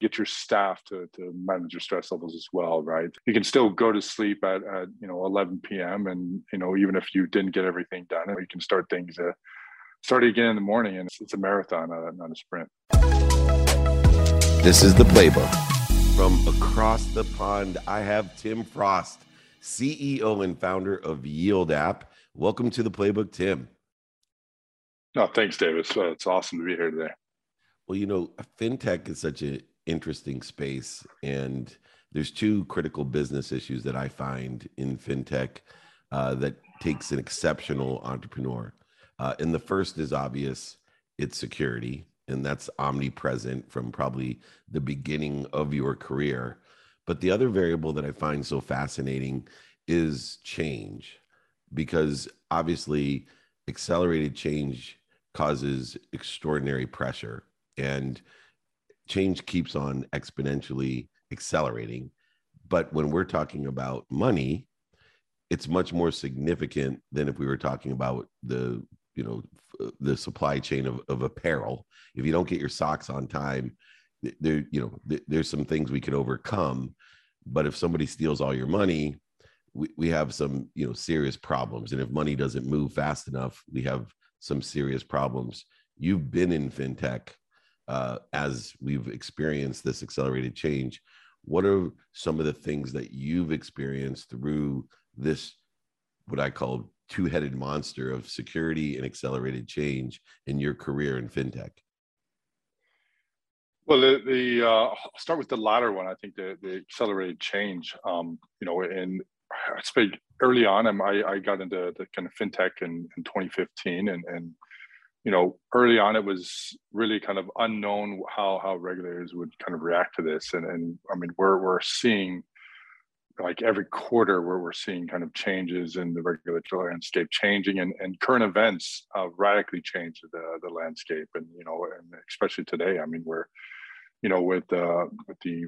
get your staff to, to manage your stress levels as well, right? You can still go to sleep at, at you know 11 p.m. and you know even if you didn't get everything done, you can start things uh, start again in the morning, and it's, it's a marathon, uh, not a sprint. This is the playbook from across the pond. I have Tim Frost, CEO and founder of Yield App. Welcome to the playbook, Tim. No, thanks, David. Uh, it's awesome to be here today. Well, you know, fintech is such an interesting space, and there's two critical business issues that I find in fintech uh, that takes an exceptional entrepreneur. Uh, and the first is obvious: it's security, and that's omnipresent from probably the beginning of your career. But the other variable that I find so fascinating is change, because obviously, accelerated change causes extraordinary pressure and change keeps on exponentially accelerating. But when we're talking about money, it's much more significant than if we were talking about the you know the supply chain of, of apparel. If you don't get your socks on time, there you know there's some things we can overcome. But if somebody steals all your money, we, we have some you know serious problems. And if money doesn't move fast enough, we have some serious problems. You've been in fintech uh, as we've experienced this accelerated change. What are some of the things that you've experienced through this, what I call two headed monster of security and accelerated change in your career in fintech? Well, the, the uh, I'll start with the latter one. I think the, the accelerated change, um, you know, and I speak early on, I, I got into the kind of fintech in, in 2015 and, and you know, early on, it was really kind of unknown how how regulators would kind of react to this, and and I mean, we're we're seeing like every quarter where we're seeing kind of changes in the regulatory landscape changing and, and current events uh, radically change the, the landscape. And you know and especially today i mean we're you know with uh, with the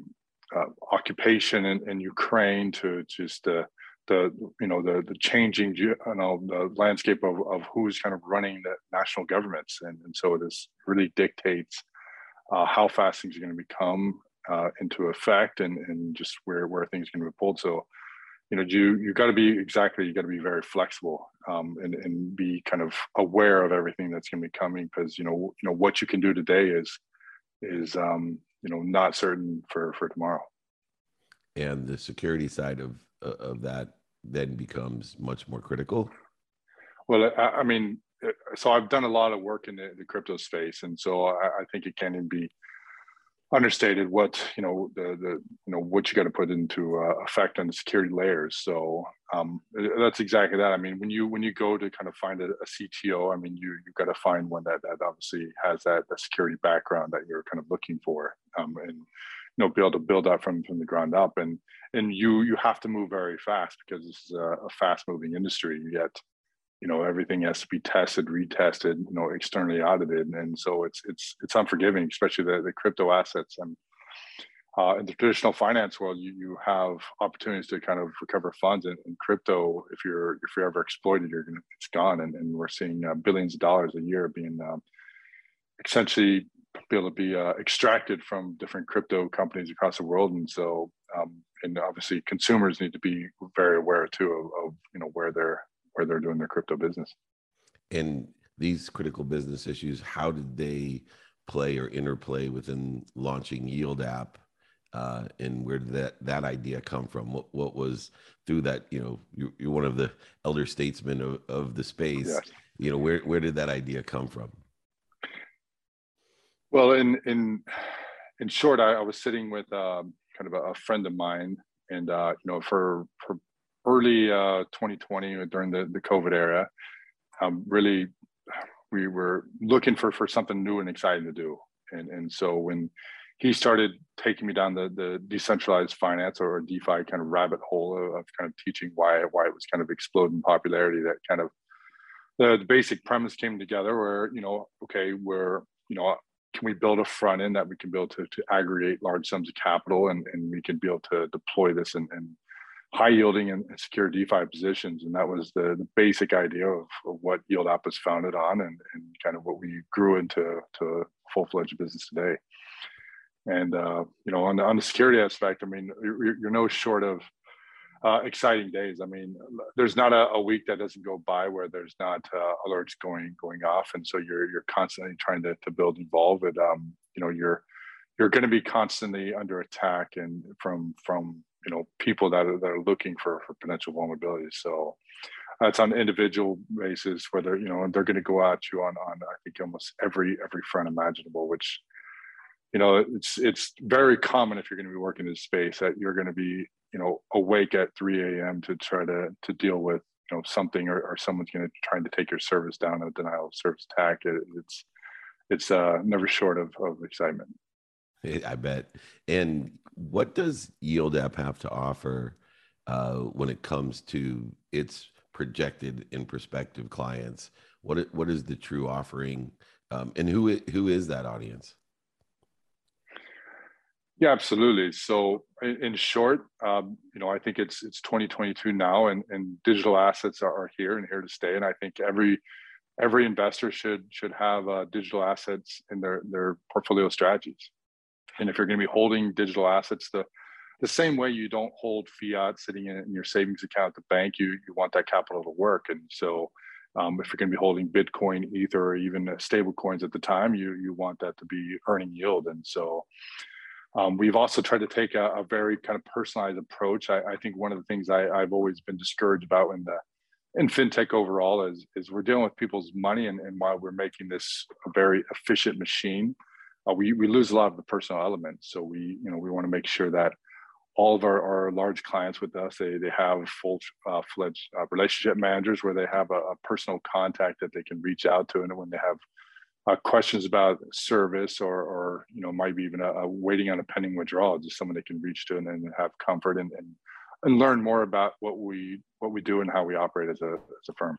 uh, occupation in, in ukraine to just uh, the you know the the changing you know the landscape of, of who's kind of running the national governments. And, and so this really dictates uh, how fast things are going to become uh, into effect and and just where where things can be pulled. So you know you you got to be exactly you got to be very flexible um, and and be kind of aware of everything that's going to be coming. Because you know you know what you can do today is is um, you know not certain for for tomorrow and the security side of of that then becomes much more critical? Well, I, I mean, uh, so I've done a lot of work in the, the crypto space, and so I, I, think it can't be understated what you know the the you know what you got to put into uh, effect on the security layers. So um, that's exactly that. I mean, when you when you go to kind of find a, a CTO, I mean, you you've got to find one that that obviously has that, that security background that you're kind of looking for, um, and you know be able to build that from from the ground up. And and you you have to move very fast because this is a, a fast moving industry. You get you know everything has to be tested retested you know externally audited. And so it's it's it's unforgiving especially the, the crypto assets. And uh, in the traditional finance world you, you have opportunities to kind of recover funds in, in crypto. If you're if you're ever exploited you're gonna it's gone. And, and we're seeing uh, billions of dollars a year being um, essentially be able to be uh, extracted from different crypto companies across the world. And so, um, and obviously, consumers need to be very aware too of, of, you know where they're where they're doing their crypto business. And these critical business issues, how did they play or interplay within launching Yield App? Uh, and where did that that idea come from? What what was through that? You know, you're, you're one of the elder statesmen of, of the space. Yes. You know, where where did that idea come from? Well, in in in short, I, I was sitting with um, kind of a, a, friend of mine, and uh, you know, for for early uh, 2020 during the the COVID era, um, really we were looking for for something new and exciting to do, and and so when he started taking me down the the decentralized finance or DeFi kind of rabbit hole of, of kind of teaching why why it was kind of exploding popularity, that kind of the, the basic premise came together where you know okay we're you know can we build a front end that we can build to, to aggregate large sums of capital and, and we can be able to deploy this in, in high yielding and secure DeFi positions. And that was the, the basic idea of, of, what Yield App was founded on and, and kind of what we grew into to full fledged business today. And uh, you know, on the on the security aspect, I mean, you're, you're no short of uh, exciting days. I mean, there's not a, a, week that doesn't go by where there's not uh, alerts going going off, and so you're you're constantly trying to, to build involve it. Um, you know, you're you're going to be constantly under attack and from from you know people that are, that are looking for for potential vulnerabilities. So that's on an individual basis, whether you know they're going to go at you on on I think almost every every front imaginable, which you know it's it's very common if you're going to be working in this space that you're going to be you know awake at 3 a.m to try to to deal with you know something or, or someone's going to trying to take your service down a denial of service attack it, it's it's uh, never short of, of excitement. I bet. And what does yield app have to offer uh, when it comes to its projected and prospective clients? What what is the true offering? Um, and who who is that audience yeah, absolutely. So, in, in short, um, you know, I think it's it's 2022 now, and, and digital assets are, here and here to stay. And I think every every investor should should have uh, digital assets in their their portfolio strategies. And if you're going to be holding digital assets, the the same way you don't hold fiat sitting in, in your savings account at the bank, you you want that capital to work. And so, um, if you're going to be holding Bitcoin, Ether, or even stable coins at the time, you you want that to be earning yield. And so, um, we've also tried to take a, a, very kind of personalized approach. I, I think one of the things I, have always been discouraged about in the in fintech overall is is we're dealing with people's money, and, and while we're making this a very efficient machine, uh, we we lose a lot of the personal elements. So we you know we want to make sure that all of our, our large clients with us they, they have full uh, fledged uh, relationship managers where they have a, a personal contact that they can reach out to, and when they have uh, questions about service or, or you know maybe even a, a, waiting on a pending withdrawal just someone they can reach to and then have comfort and, and and learn more about what we what we do and how we operate as a as a firm.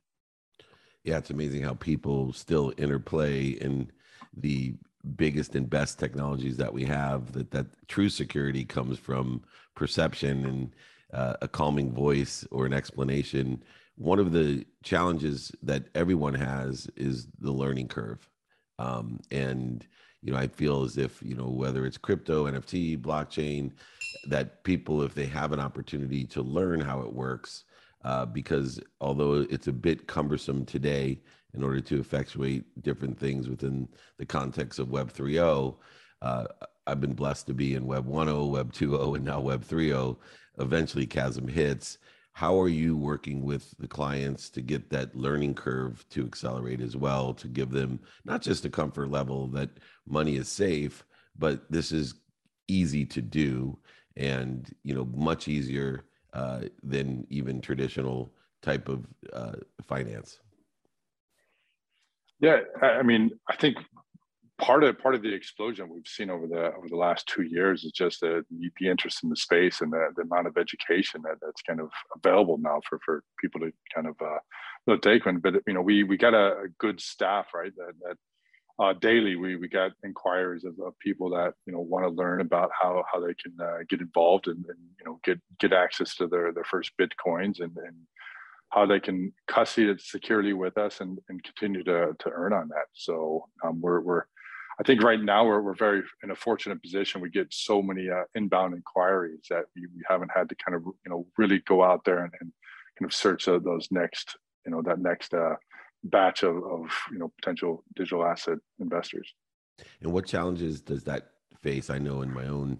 Yeah it's amazing how people still interplay in the biggest and best technologies that we have that that true security comes from perception and uh, a calming voice or an explanation. One of the challenges that everyone has is the learning curve um, and you know, I feel as if you know whether it's crypto, NFT, blockchain, that people, if they have an opportunity to learn how it works, uh, because although it's a bit cumbersome today in order to effectuate different things within the context of Web 3.0, uh, I've been blessed to be in Web 1.0, Web 2.0, and now Web 3.0. Eventually, Chasm hits how are you working with the clients to get that learning curve to accelerate as well to give them not just a comfort level that money is safe but this is easy to do and you know much easier uh, than even traditional type of uh, finance? Yeah i mean i think part of part of the explosion we've seen over the over the last two years is just the, the interest in the space and the, the amount of education that, that's kind of available now for for people to kind of uh, take one. But you know, we we got a, a good staff, right? That that uh, daily we we got inquiries of, of people that you know want to learn about how how they can uh, get involved and, and, you know get get access to their their first bitcoins and and how they can custody it securely with us and, and continue to, to earn on that. So um, we're, we're I think right now we're, we're very in a fortunate position. We get so many uh, inbound inquiries that we, we haven't had to kind of you know really go out there and, and kind of search uh, those next you know that next uh, batch of, of you know potential digital asset investors. And what challenges does that face? I know in my own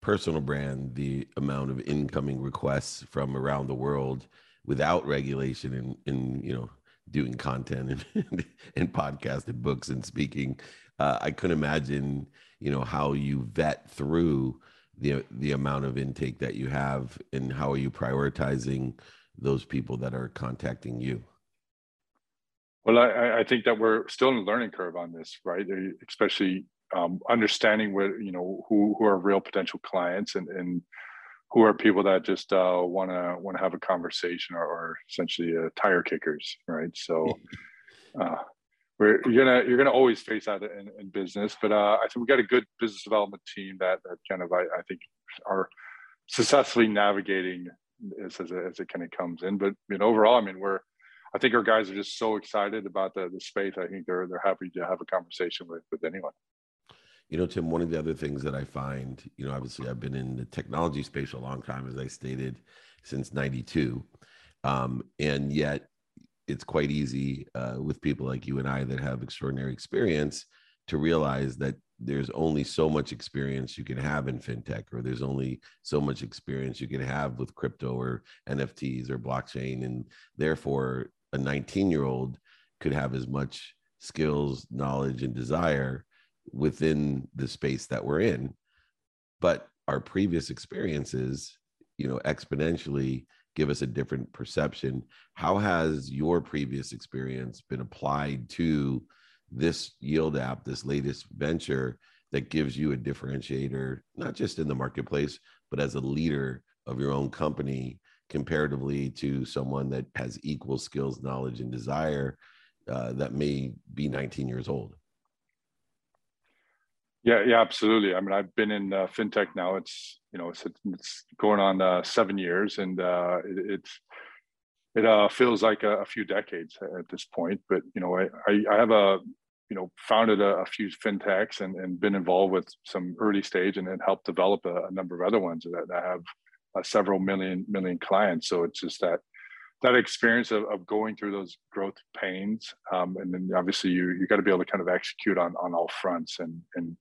personal brand, the amount of incoming requests from around the world without regulation and, and you know doing content and, and podcast and books and speaking uh, I couldn't imagine, you know, how you vet through the the amount of intake that you have, and how are you prioritizing those people that are contacting you. Well, I, I think that we're still in a learning curve on this, right? Especially um, understanding what you know who who are real potential clients and and who are people that just want to want to have a conversation or, or essentially uh, tire kickers, right? So. Uh, we're you're gonna you're gonna always face that in, in business. But uh, I think we got a good business development team that that kind of I, I think are successfully navigating this as, it, as it kind of comes in. But you know, overall, I mean, we're I think our guys are just so excited about the the space. I think they're they're happy to have a conversation with with anyone. You know, Tim, one of the other things that I find, you know, obviously I've been in the technology space a long time, as I stated, since 92. Um, and yet it's quite easy uh, with people like you and I that have extraordinary experience to realize that there's only so much experience you can have in fintech, or there's only so much experience you can have with crypto or NFTs or blockchain. And therefore, a 19 year old could have as much skills, knowledge, and desire within the space that we're in. But our previous experiences, you know, exponentially give us a different perception. How has your previous experience been applied to this yield app, this latest venture that gives you a differentiator, not just in the marketplace, but as a leader of your own company comparatively to someone that has equal skills, knowledge, and desire uh, that may be 19 years old? Yeah, yeah, absolutely. I mean, I've been in uh, fintech now. It's you know, it's, it's going on uh, seven years, and uh, it, it's it uh, feels like a, a, few decades at this point. But you know, I, I have a you know founded a, a, few fintechs and, and been involved with some early stage and, then helped develop a, a number of other ones that, that have uh, several million million clients. So it's just that that experience of, of going through those growth pains, um, and then obviously you you got to be able to kind of execute on on all fronts and and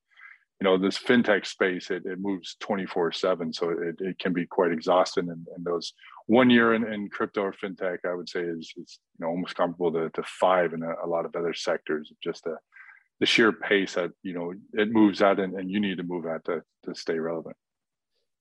you know this fintech space it, it moves 24 7 so it, it can be quite exhausting. And, and those one year in, in crypto or fintech i would say is, is you know almost comparable to, to five in a, a lot of other sectors. Just the, the sheer pace that you know it moves at and, and you need to move at to, to stay relevant.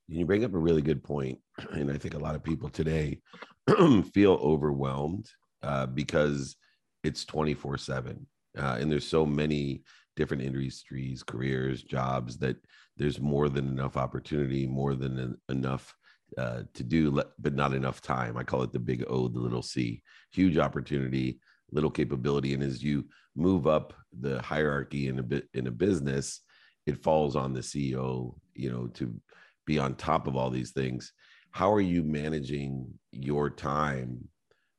You bring up a really good point and i think a lot of people today feel overwhelmed uh, because it's 24 7 uh, and there's so many different industries, careers, jobs that there's more than enough opportunity, more than enough uh, to do, but not enough time. I call it the big O, the little C. Huge opportunity, little capability, and as you move up the hierarchy in a bit in a business, it falls on the CEO, you know, to be on top of all these things. How are you managing your time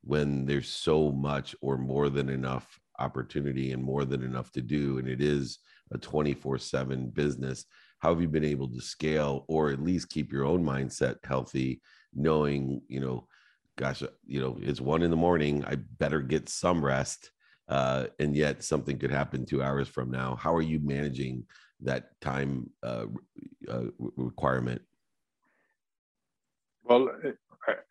when there's so much or more than enough opportunity and more than enough to do and it is a 24/7 business how have you been able to scale or at least keep your own mindset healthy knowing you know gosh you know it's one in the morning i better get some rest uh, and yet something could happen two hours from now. How are you managing that time uh, uh, requirement? Well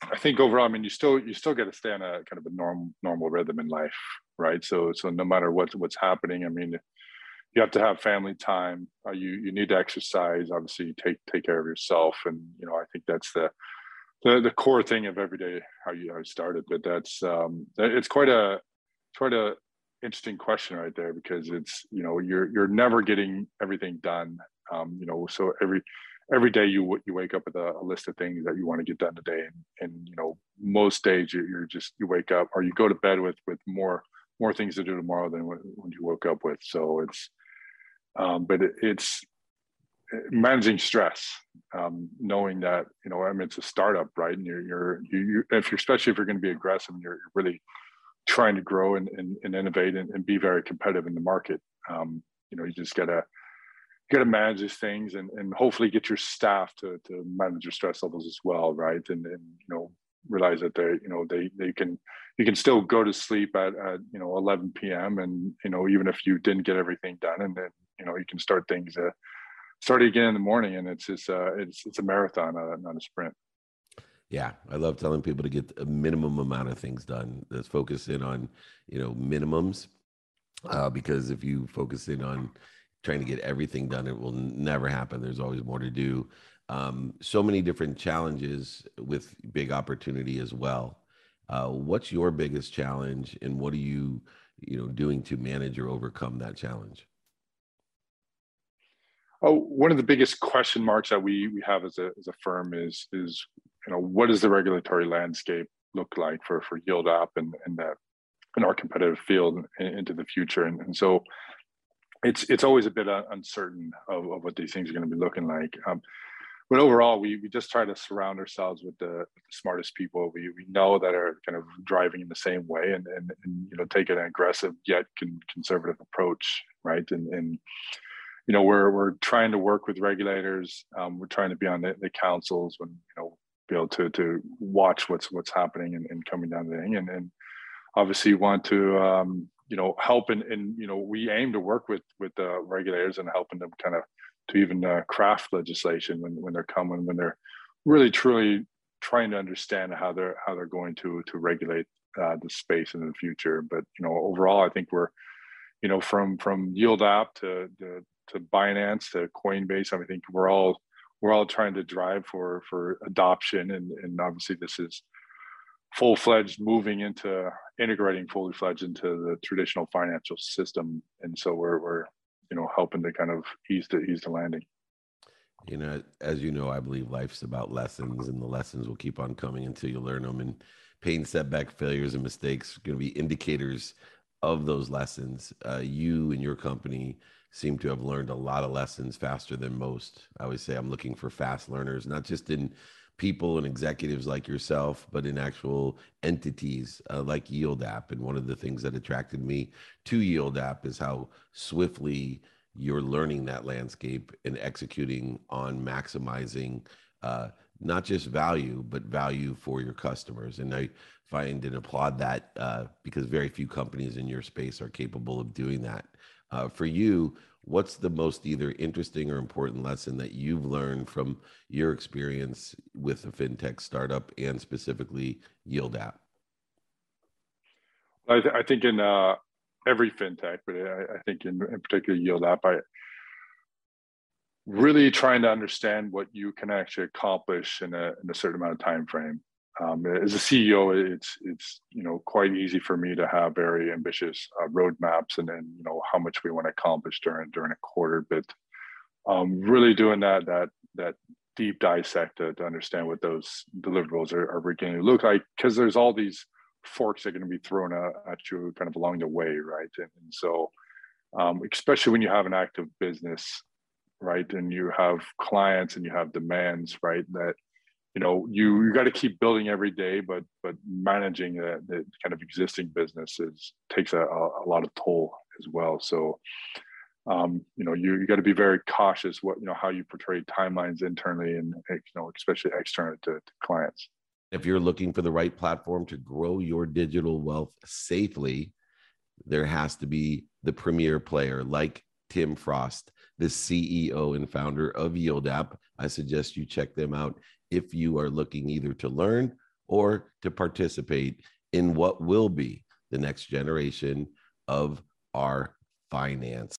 I think overall, I mean, you still you still got to stay on a kind of a normal normal rhythm in life, right? So so no matter what what's happening, I mean, you have to have family time. Uh, you you need to exercise. Obviously, you take take care of yourself, and you know I think that's the the, the core thing of every day how you how you started. But that's um, it's quite a quite a interesting question right there because it's you know you're you're never getting everything done. Um, you know, so every every day you you wake up with a, a, list of things that you want to get done today and and you know most days you're, you're just you wake up or you go to bed with with more more things to do tomorrow than when, you woke up with. So it's um, but it, it's managing stress um, knowing that you know i mean it's a startup right? And you're you're you, you if you're especially if you're going to be aggressive and you're, really trying to grow and, and, and innovate and, and, be very competitive in the market um, you know you just gotta got to manage these things and, and hopefully get your staff to, to manage your stress levels as well right? And, and you know realize that they you know they they can you can still go to sleep at, at you know 11 p.m and you know even if you didn't get everything done and then you know you can start things uh, start again in the morning and it's just uh, it's it's a marathon uh, not a sprint yeah i love telling people to get a minimum amount of things done let's focus in on you know minimums uh, because if you focus in on trying to get everything done. It will never happen. There's always more to do. Um, so many different challenges with big opportunity as well. Uh, what's your biggest challenge, and what are you, you know, doing to manage or overcome that challenge? Oh, one of the biggest question marks that we we have as a as a firm is is you know what does the regulatory landscape look like for for Yield App and and that in our competitive field into the future, and, and so it's it's always a bit uncertain of, of what these things are going to be looking like. Um, but overall, we, we just try to surround ourselves with the, smartest people we, we know that are kind of driving in the same way and, and, and you know take an aggressive yet con- conservative approach, right? And, and you know, we're we're trying to work with regulators. Um, we're trying to be on the, the councils when you know be able to to watch what's what's happening and, and coming down the thing, and and obviously want to um, you know help and and you know we aim to work with with the regulators and helping them kind of to even uh, craft legislation when when they're coming when they're really truly trying to understand how they're how they're going to to regulate uh, the space in the future. But you know, overall, I think we're you know from from Yield App to to, to Binance to Coinbase. I think we're all we're all trying to drive for for adoption, and and obviously this is full fledged moving into integrating fully fledged into the traditional financial system, and so we're we're you know helping to kind of ease the ease the landing you know, as you know, I believe life's about lessons, and the lessons will keep on coming until you learn them. And pain, setback, failures, and mistakes are going to be indicators of those lessons. Uh, you and your company seem to have learned a lot of lessons faster than most. I always say I'm looking for fast learners, not just in people and executives like yourself, but in actual entities uh, like Yield App. And one of the things that attracted me to Yield App is how swiftly you're learning that landscape and executing on maximizing uh, not just value but value for your customers and i find and applaud that uh, because very few companies in your space are capable of doing that uh, for you what's the most either interesting or important lesson that you've learned from your experience with a fintech startup and specifically yield app I, th- I think in uh, every fintech, but I, I think in, in particular Yield App, I really trying to understand what you can actually accomplish in a, in a certain amount of time frame. Um, as a CEO, it's it's you know quite easy for me to have very ambitious uh, roadmaps and then you know how much we want to accomplish during during a quarter. But um, really doing that that that deep dissect to, to understand what those deliverables are, are going to look like because there's all these forks that are going to be thrown at you kind of along the way, right? And, and so, um, especially when you have an active business, right, and you have clients and you have demands, right, that you know you you got to keep building every day, but but managing the, the kind of existing businesses takes a, a, lot of toll as well. So. Um, you know, you, you got to be very cautious what you know how you portray timelines internally and you know especially external to, to clients. If you're looking for the right platform to grow your digital wealth safely, there has to be the premier player like Tim Frost, the CEO and founder of Yield App. I suggest you check them out if you are looking either to learn or to participate in what will be the next generation of our finance.